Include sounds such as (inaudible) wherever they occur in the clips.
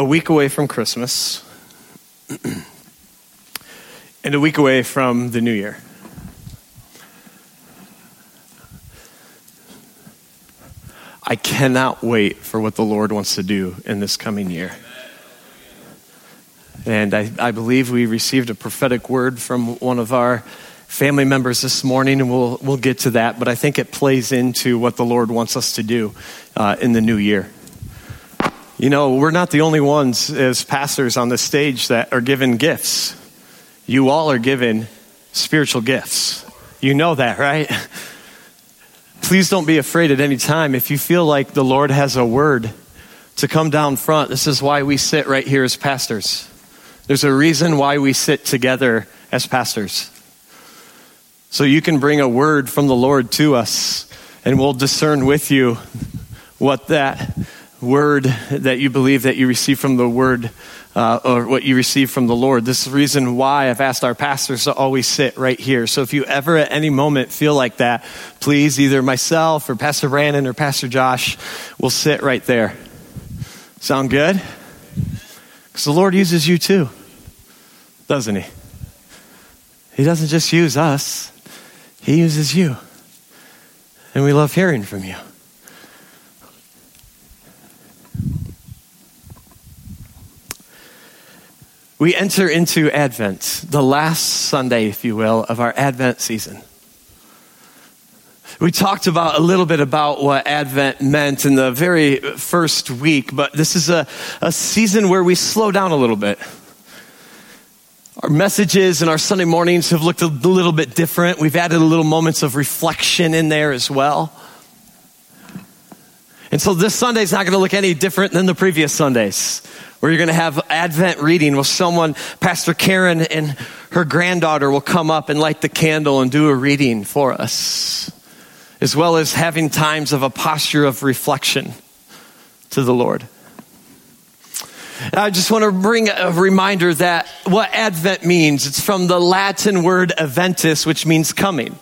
a week away from Christmas (clears throat) and a week away from the new year. I cannot wait for what the Lord wants to do in this coming year. And I, I believe we received a prophetic word from one of our family members this morning, and we'll, we'll get to that. But I think it plays into what the Lord wants us to do uh, in the new year. You know, we're not the only ones as pastors on the stage that are given gifts. You all are given spiritual gifts. You know that, right? Please don't be afraid at any time. If you feel like the Lord has a word to come down front, this is why we sit right here as pastors. There's a reason why we sit together as pastors. So you can bring a word from the Lord to us, and we'll discern with you what that word that you believe that you receive from the word uh, or what you receive from the Lord. This is the reason why I've asked our pastors to always sit right here. So if you ever at any moment feel like that, please, either myself or Pastor Brandon or Pastor Josh will sit right there. Sound good? Because the Lord uses you too doesn't he? He doesn't just use us, he uses you. And we love hearing from you. We enter into Advent, the last Sunday, if you will, of our Advent season. We talked about a little bit about what Advent meant in the very first week, but this is a, a season where we slow down a little bit. Our messages and our Sunday mornings have looked a little bit different. We've added a little moments of reflection in there as well. And so this Sunday is not going to look any different than the previous Sundays, where you're going to have Advent reading with someone, Pastor Karen and her granddaughter will come up and light the candle and do a reading for us, as well as having times of a posture of reflection to the Lord. I just want to bring a reminder that what Advent means, it's from the Latin word adventus, which means coming.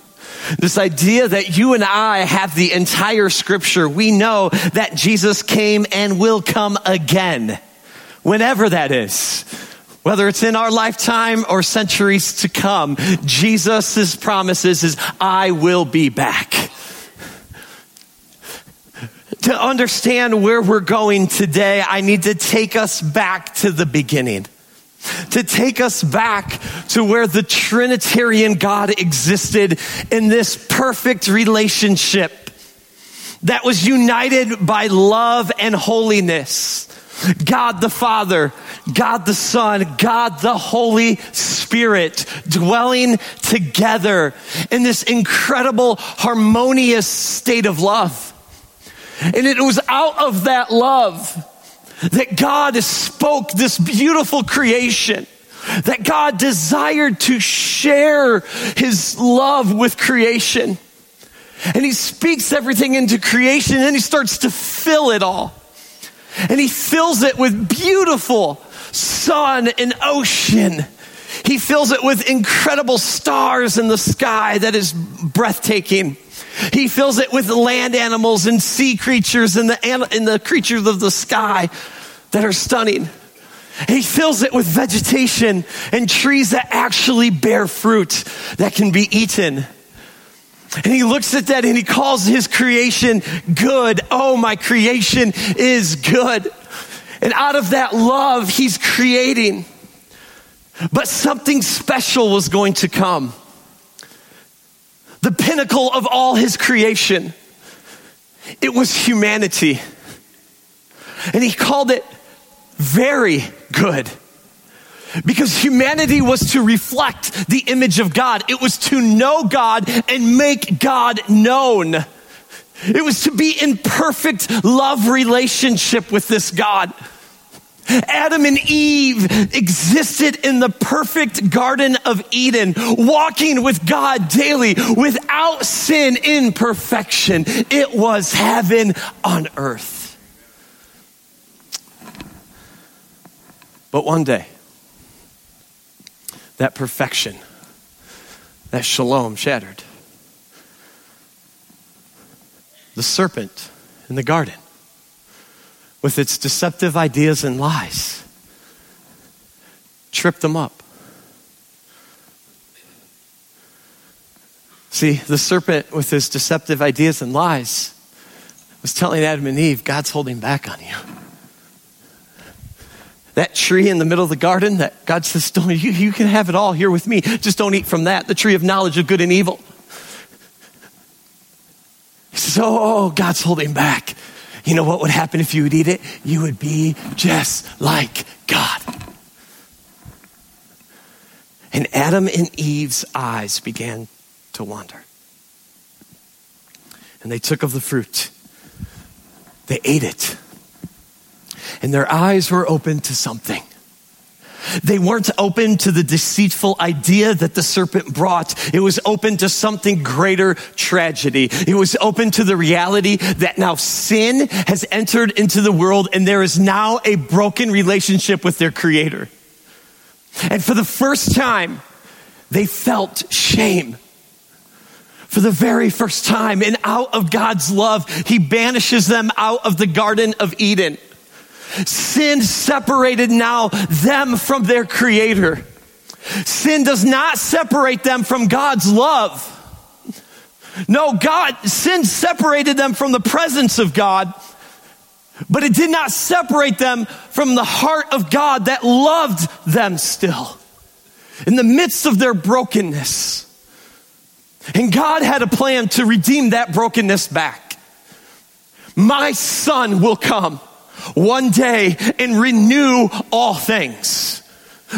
This idea that you and I have the entire scripture. We know that Jesus came and will come again, whenever that is. Whether it's in our lifetime or centuries to come, Jesus' promises is, I will be back to understand where we're going today, I need to take us back to the beginning. To take us back to where the Trinitarian God existed in this perfect relationship that was united by love and holiness. God the Father, God the Son, God the Holy Spirit dwelling together in this incredible harmonious state of love. And it was out of that love that God spoke this beautiful creation, that God desired to share his love with creation. And he speaks everything into creation and he starts to fill it all. And he fills it with beautiful sun and ocean. He fills it with incredible stars in the sky that is breathtaking. He fills it with land animals and sea creatures and the, and the creatures of the sky that are stunning. He fills it with vegetation and trees that actually bear fruit that can be eaten. And he looks at that and he calls his creation good. Oh, my creation is good. And out of that love, he's creating. But something special was going to come the pinnacle of all his creation. It was humanity. And he called it very good. Because humanity was to reflect the image of God. It was to know God and make God known. It was to be in perfect love relationship with this God. Adam and Eve existed in the perfect Garden of Eden, walking with God daily without sin in perfection. It was heaven on earth. But one day, that perfection, that shalom shattered. The serpent in the garden with its deceptive ideas and lies tripped them up. See, the serpent, with his deceptive ideas and lies, was telling Adam and Eve, God's holding back on you. That tree in the middle of the garden that God says, don't, you, you can have it all here with me. Just don't eat from that, the tree of knowledge of good and evil. He says, oh God's holding back. You know what would happen if you would eat it? You would be just like God. And Adam and Eve's eyes began to wander. And they took of the fruit, they ate it, and their eyes were open to something. They weren't open to the deceitful idea that the serpent brought. It was open to something greater tragedy. It was open to the reality that now sin has entered into the world and there is now a broken relationship with their creator. And for the first time, they felt shame for the very first time. And out of God's love, He banishes them out of the Garden of Eden. Sin separated now them from their Creator. Sin does not separate them from God's love. No, God, sin separated them from the presence of God, but it did not separate them from the heart of God that loved them still. In the midst of their brokenness, and God had a plan to redeem that brokenness back. My son will come one day and renew all things.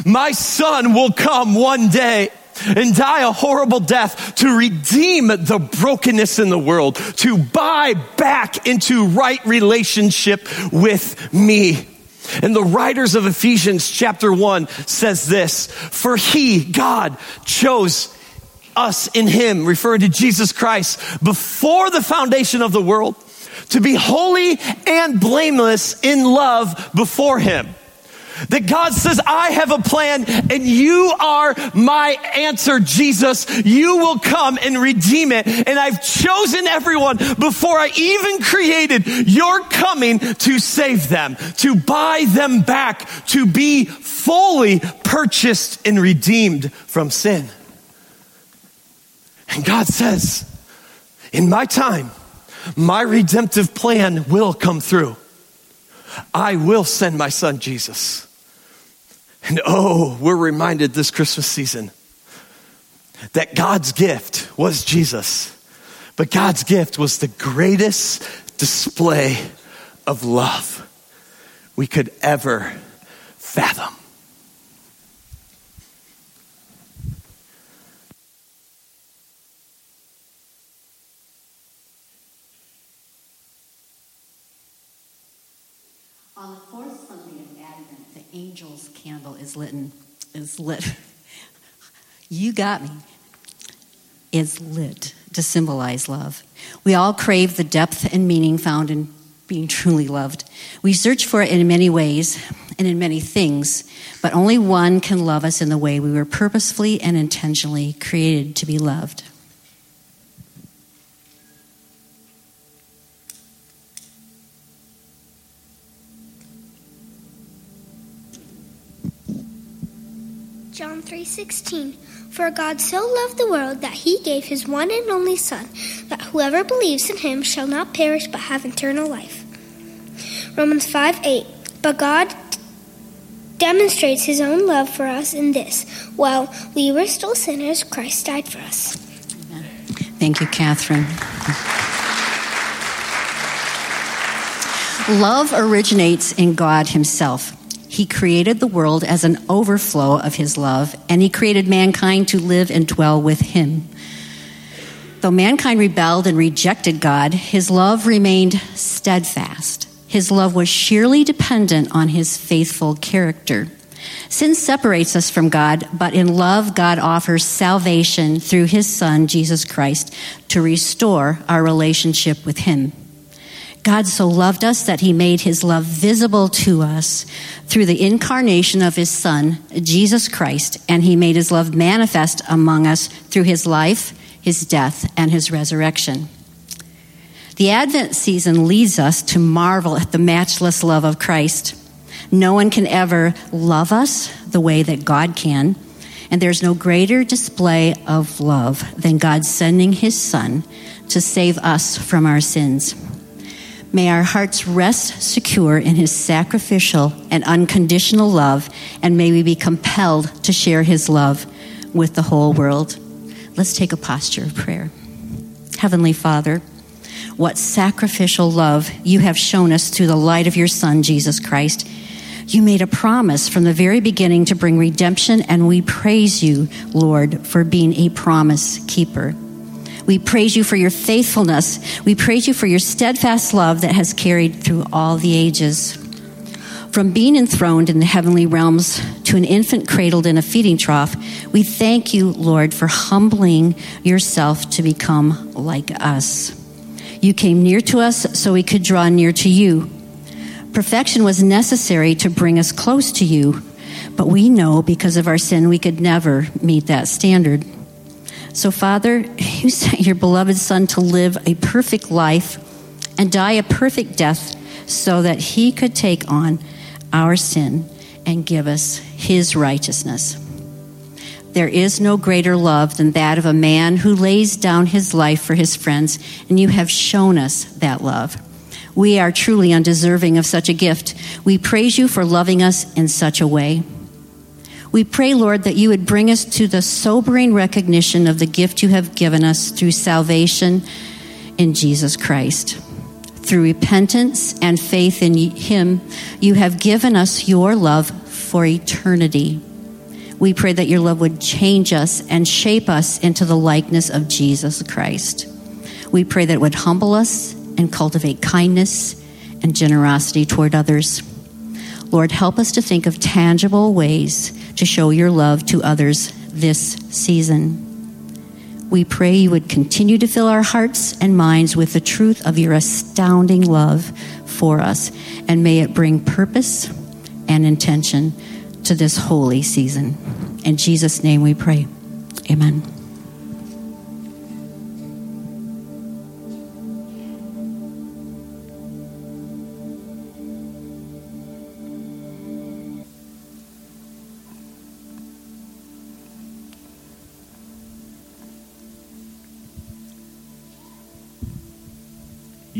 My son will come one day and die a horrible death to redeem the brokenness in the world, to buy back into right relationship with me. And the writers of Ephesians chapter 1 says this, for he, God, chose us in Him, referring to Jesus Christ, before the foundation of the world, to be holy and blameless in love before Him. That God says, I have a plan and you are my answer, Jesus. You will come and redeem it. And I've chosen everyone before I even created your coming to save them, to buy them back, to be fully purchased and redeemed from sin. And God says, in my time, my redemptive plan will come through. I will send my son Jesus. And oh, we're reminded this Christmas season that God's gift was Jesus, but God's gift was the greatest display of love we could ever fathom. On the fourth Sunday of Advent, the angel's candle is lit. Is lit. (laughs) you got me. Is lit to symbolize love. We all crave the depth and meaning found in being truly loved. We search for it in many ways and in many things, but only one can love us in the way we were purposefully and intentionally created to be loved. 3:16 For God so loved the world that he gave his one and only son that whoever believes in him shall not perish but have eternal life. Romans 5:8 But God demonstrates his own love for us in this while we were still sinners Christ died for us. Amen. Thank you, Catherine. Love originates in God himself. He created the world as an overflow of His love, and He created mankind to live and dwell with Him. Though mankind rebelled and rejected God, His love remained steadfast. His love was sheerly dependent on His faithful character. Sin separates us from God, but in love, God offers salvation through His Son, Jesus Christ, to restore our relationship with Him. God so loved us that he made his love visible to us through the incarnation of his son, Jesus Christ, and he made his love manifest among us through his life, his death, and his resurrection. The Advent season leads us to marvel at the matchless love of Christ. No one can ever love us the way that God can, and there's no greater display of love than God sending his Son to save us from our sins. May our hearts rest secure in his sacrificial and unconditional love, and may we be compelled to share his love with the whole world. Let's take a posture of prayer. Heavenly Father, what sacrificial love you have shown us through the light of your Son, Jesus Christ. You made a promise from the very beginning to bring redemption, and we praise you, Lord, for being a promise keeper. We praise you for your faithfulness. We praise you for your steadfast love that has carried through all the ages. From being enthroned in the heavenly realms to an infant cradled in a feeding trough, we thank you, Lord, for humbling yourself to become like us. You came near to us so we could draw near to you. Perfection was necessary to bring us close to you, but we know because of our sin we could never meet that standard. So, Father, you sent your beloved Son to live a perfect life and die a perfect death so that he could take on our sin and give us his righteousness. There is no greater love than that of a man who lays down his life for his friends, and you have shown us that love. We are truly undeserving of such a gift. We praise you for loving us in such a way. We pray, Lord, that you would bring us to the sobering recognition of the gift you have given us through salvation in Jesus Christ. Through repentance and faith in Him, you have given us your love for eternity. We pray that your love would change us and shape us into the likeness of Jesus Christ. We pray that it would humble us and cultivate kindness and generosity toward others. Lord, help us to think of tangible ways to show your love to others this season. We pray you would continue to fill our hearts and minds with the truth of your astounding love for us, and may it bring purpose and intention to this holy season. In Jesus' name we pray. Amen.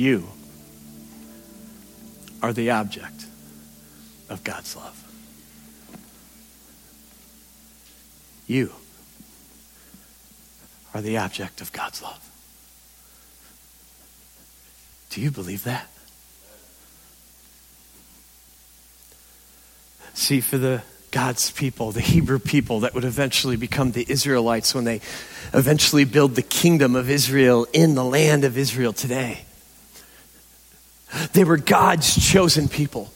You are the object of God's love. You are the object of God's love. Do you believe that? See, for the God's people, the Hebrew people that would eventually become the Israelites when they eventually build the kingdom of Israel in the land of Israel today. They were God's chosen people.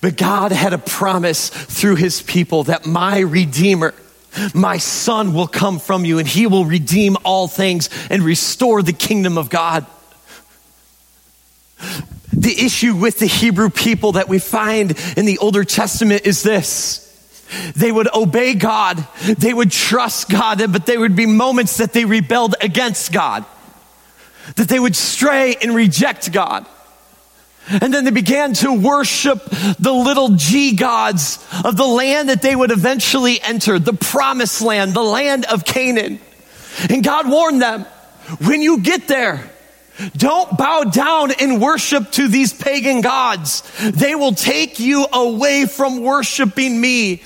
But God had a promise through his people that my Redeemer, my Son, will come from you and he will redeem all things and restore the kingdom of God. The issue with the Hebrew people that we find in the Older Testament is this. They would obey God, they would trust God, but there would be moments that they rebelled against God that they would stray and reject God. And then they began to worship the little g gods of the land that they would eventually enter, the promised land, the land of Canaan. And God warned them, when you get there, don't bow down and worship to these pagan gods. They will take you away from worshiping me.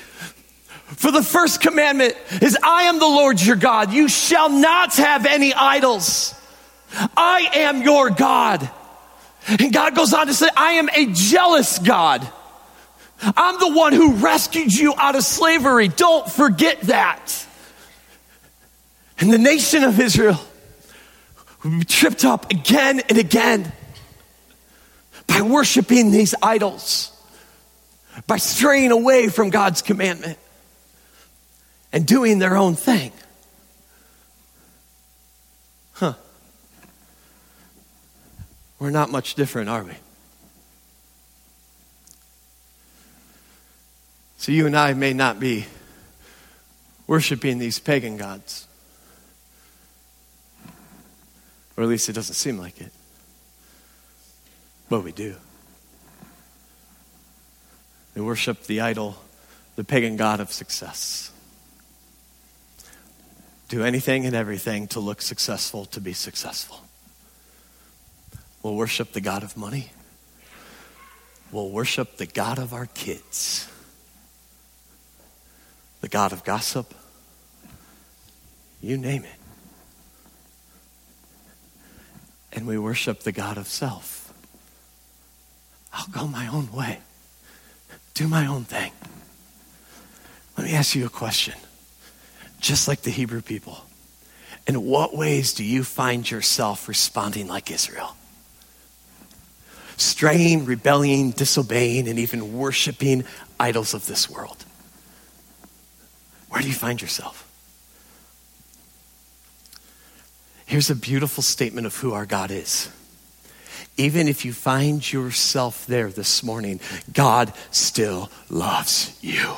For the first commandment is, I am the Lord your God. You shall not have any idols. I am your God. And God goes on to say, I am a jealous God. I'm the one who rescued you out of slavery. Don't forget that. And the nation of Israel would be tripped up again and again by worshiping these idols, by straying away from God's commandment and doing their own thing. We're not much different, are we? So you and I may not be worshiping these pagan gods. Or at least it doesn't seem like it. But we do. We worship the idol, the pagan god of success. Do anything and everything to look successful, to be successful. We'll worship the God of money. We'll worship the God of our kids, the God of gossip. You name it. And we worship the God of self. I'll go my own way, do my own thing. Let me ask you a question. Just like the Hebrew people, in what ways do you find yourself responding like Israel? Straying, rebelling, disobeying, and even worshiping idols of this world. Where do you find yourself? Here's a beautiful statement of who our God is. Even if you find yourself there this morning, God still loves you.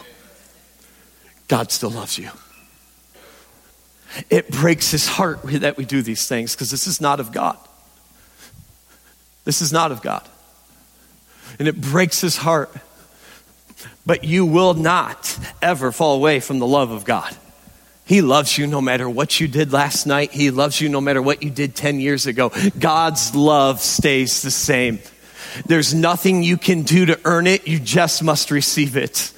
God still loves you. It breaks his heart that we do these things because this is not of God. This is not of God. And it breaks his heart. But you will not ever fall away from the love of God. He loves you no matter what you did last night. He loves you no matter what you did 10 years ago. God's love stays the same. There's nothing you can do to earn it. You just must receive it.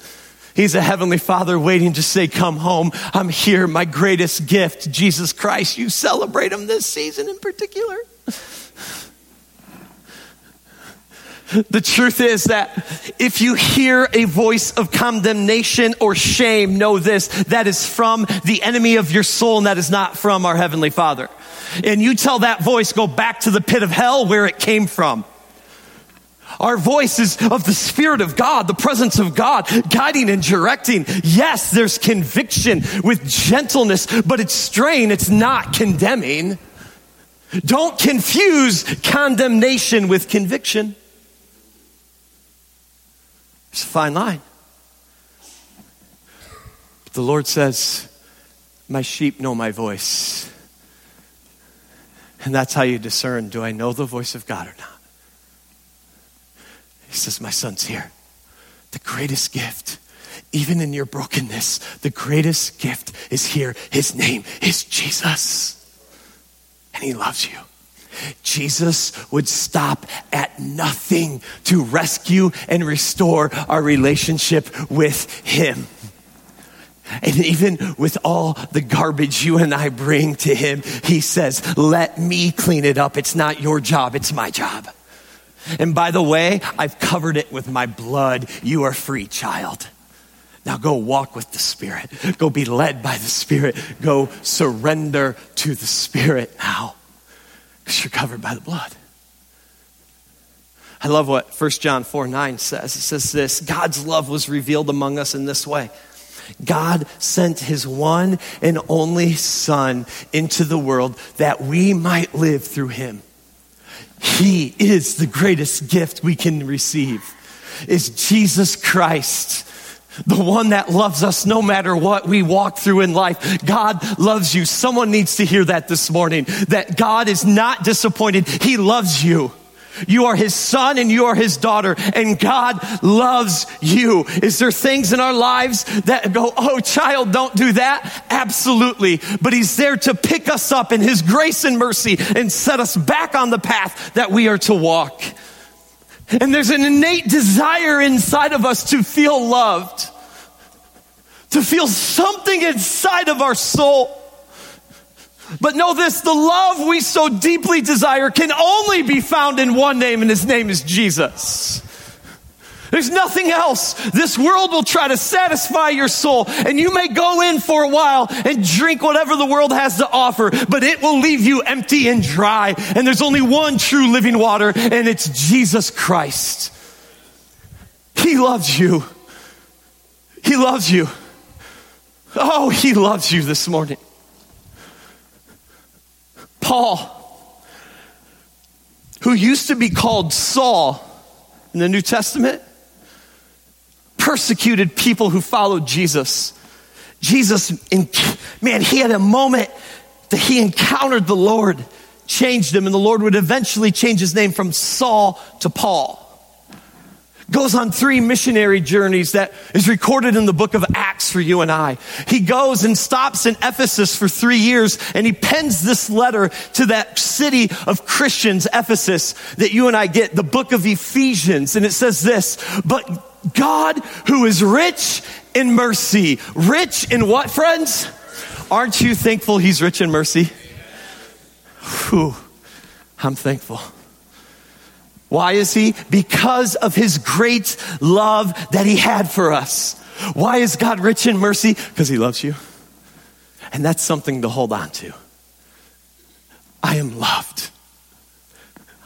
He's a heavenly father waiting to say, Come home. I'm here. My greatest gift, Jesus Christ. You celebrate him this season in particular. (laughs) The truth is that if you hear a voice of condemnation or shame, know this, that is from the enemy of your soul and that is not from our Heavenly Father. And you tell that voice, go back to the pit of hell where it came from. Our voice is of the Spirit of God, the presence of God, guiding and directing. Yes, there's conviction with gentleness, but it's strain, it's not condemning. Don't confuse condemnation with conviction. It's a fine line. But the Lord says, My sheep know my voice. And that's how you discern do I know the voice of God or not? He says, My son's here. The greatest gift, even in your brokenness, the greatest gift is here. His name is Jesus. And he loves you. Jesus would stop at nothing to rescue and restore our relationship with Him. And even with all the garbage you and I bring to Him, He says, Let me clean it up. It's not your job, it's my job. And by the way, I've covered it with my blood. You are free, child. Now go walk with the Spirit. Go be led by the Spirit. Go surrender to the Spirit now. Because you're covered by the blood. I love what 1 John 4 9 says. It says this God's love was revealed among us in this way. God sent his one and only Son into the world that we might live through him. He is the greatest gift we can receive, is Jesus Christ the one that loves us no matter what we walk through in life. God loves you. Someone needs to hear that this morning that God is not disappointed. He loves you. You are his son and you are his daughter, and God loves you. Is there things in our lives that go, oh, child, don't do that? Absolutely. But he's there to pick us up in his grace and mercy and set us back on the path that we are to walk. And there's an innate desire inside of us to feel loved, to feel something inside of our soul. But know this the love we so deeply desire can only be found in one name, and his name is Jesus. There's nothing else. This world will try to satisfy your soul, and you may go in for a while and drink whatever the world has to offer, but it will leave you empty and dry. And there's only one true living water, and it's Jesus Christ. He loves you. He loves you. Oh, he loves you this morning. Paul, who used to be called Saul in the New Testament, persecuted people who followed Jesus. Jesus, man, he had a moment that he encountered the Lord. changed him, and the Lord would eventually change his name from Saul to Paul. Goes on three missionary journeys that is recorded in the book of Acts for you and I. He goes and stops in Ephesus for three years and he pens this letter to that city of Christians, Ephesus, that you and I get, the book of Ephesians. And it says this, but God who is rich in mercy. Rich in what, friends? Aren't you thankful he's rich in mercy? Whew, I'm thankful. Why is he? Because of his great love that he had for us. Why is God rich in mercy? Because he loves you. And that's something to hold on to. I am loved.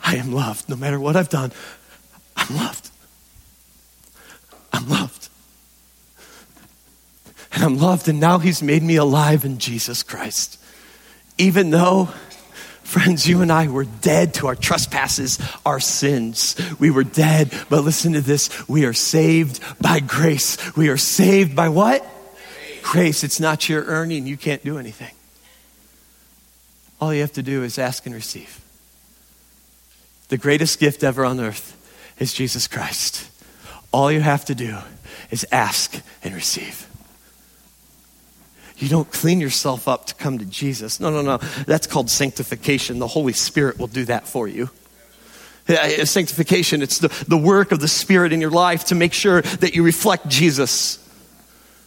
I am loved. No matter what I've done, I'm loved. I'm loved. And I'm loved, and now he's made me alive in Jesus Christ. Even though Friends, you and I were dead to our trespasses, our sins. We were dead, but listen to this. We are saved by grace. We are saved by what? Grace. It's not your earning. You can't do anything. All you have to do is ask and receive. The greatest gift ever on earth is Jesus Christ. All you have to do is ask and receive. You don't clean yourself up to come to Jesus. No, no, no. That's called sanctification. The Holy Spirit will do that for you. Sanctification, it's the, the work of the Spirit in your life to make sure that you reflect Jesus.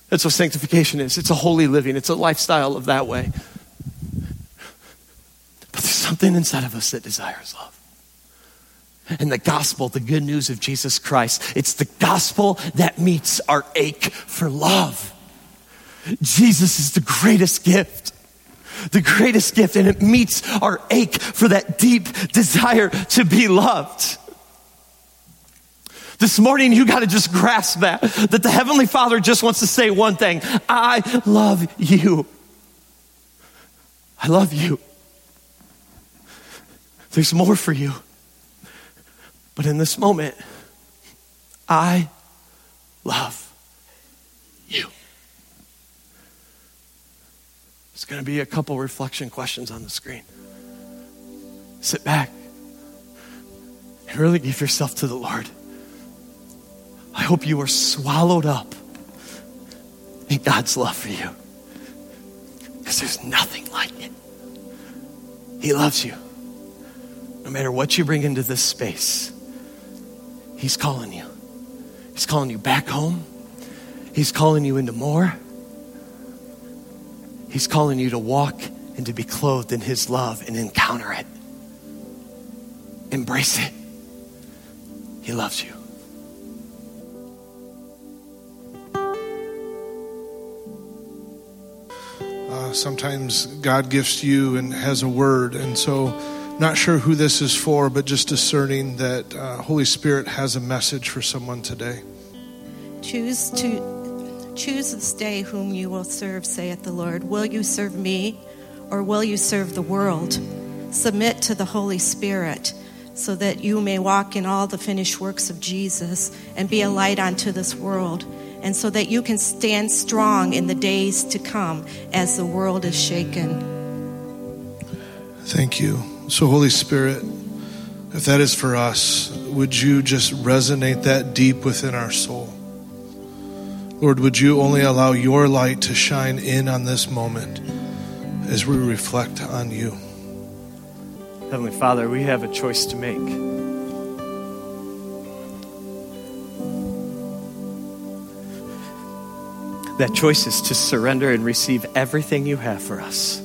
That's what sanctification is. It's a holy living, it's a lifestyle of that way. But there's something inside of us that desires love. And the gospel, the good news of Jesus Christ, it's the gospel that meets our ache for love. Jesus is the greatest gift. The greatest gift, and it meets our ache for that deep desire to be loved. This morning, you got to just grasp that, that the Heavenly Father just wants to say one thing I love you. I love you. There's more for you. But in this moment, I love you. There's going to be a couple reflection questions on the screen. Sit back and really give yourself to the Lord. I hope you are swallowed up in God's love for you because there's nothing like it. He loves you. No matter what you bring into this space, He's calling you. He's calling you back home. He's calling you into more. He's calling you to walk and to be clothed in His love and encounter it. Embrace it. He loves you. Uh, sometimes God gifts you and has a word, and so not sure who this is for, but just discerning that uh, Holy Spirit has a message for someone today. Choose to Choose this day whom you will serve, saith the Lord. Will you serve me or will you serve the world? Submit to the Holy Spirit so that you may walk in all the finished works of Jesus and be a light unto this world, and so that you can stand strong in the days to come as the world is shaken. Thank you. So, Holy Spirit, if that is for us, would you just resonate that deep within our soul? Lord, would you only allow your light to shine in on this moment as we reflect on you? Heavenly Father, we have a choice to make. That choice is to surrender and receive everything you have for us.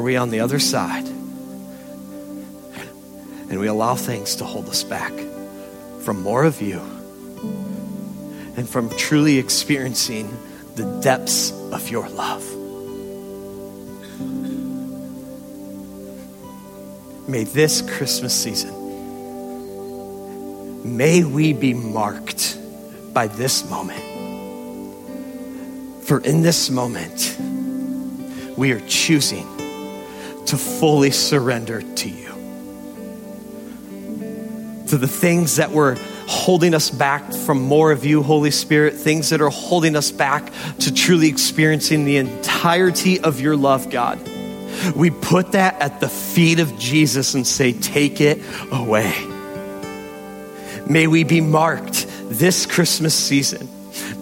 Are we on the other side and we allow things to hold us back from more of you? and from truly experiencing the depths of your love. May this Christmas season, may we be marked by this moment. For in this moment, we are choosing to fully surrender to you. To the things that were holding us back from more of you, Holy Spirit, things that are holding us back to truly experiencing the entirety of your love, God. We put that at the feet of Jesus and say, Take it away. May we be marked this Christmas season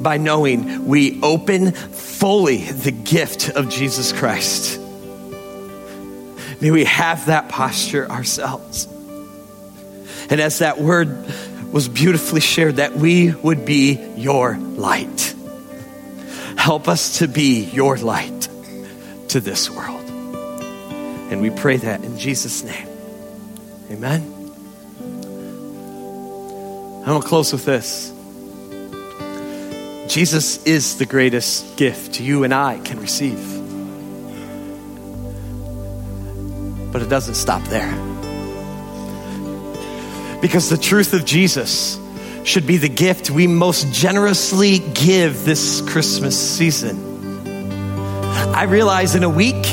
by knowing we open fully the gift of Jesus Christ. May we have that posture ourselves. And as that word was beautifully shared, that we would be your light. Help us to be your light to this world. And we pray that in Jesus' name. Amen. I want to close with this. Jesus is the greatest gift you and I can receive. But it doesn't stop there. Because the truth of Jesus should be the gift we most generously give this Christmas season. I realize in a week,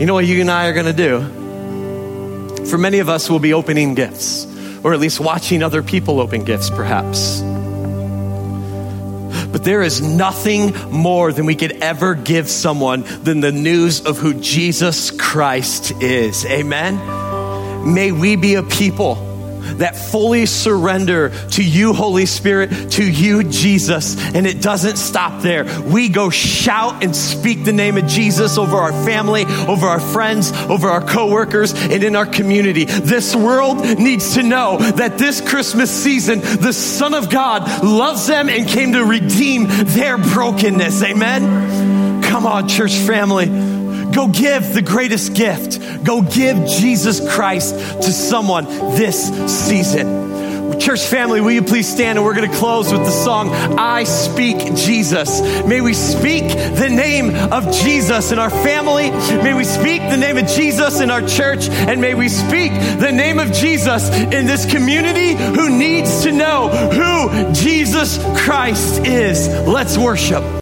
you know what you and I are going to do? For many of us, we'll be opening gifts, or at least watching other people open gifts, perhaps. But there is nothing more than we could ever give someone than the news of who Jesus Christ is. Amen? May we be a people that fully surrender to you, Holy Spirit, to you, Jesus. And it doesn't stop there. We go shout and speak the name of Jesus over our family, over our friends, over our coworkers, and in our community. This world needs to know that this Christmas season, the Son of God loves them and came to redeem their brokenness. Amen. Come on, church family. Go give the greatest gift. Go give Jesus Christ to someone this season. Church family, will you please stand and we're going to close with the song, I Speak Jesus. May we speak the name of Jesus in our family. May we speak the name of Jesus in our church. And may we speak the name of Jesus in this community who needs to know who Jesus Christ is. Let's worship.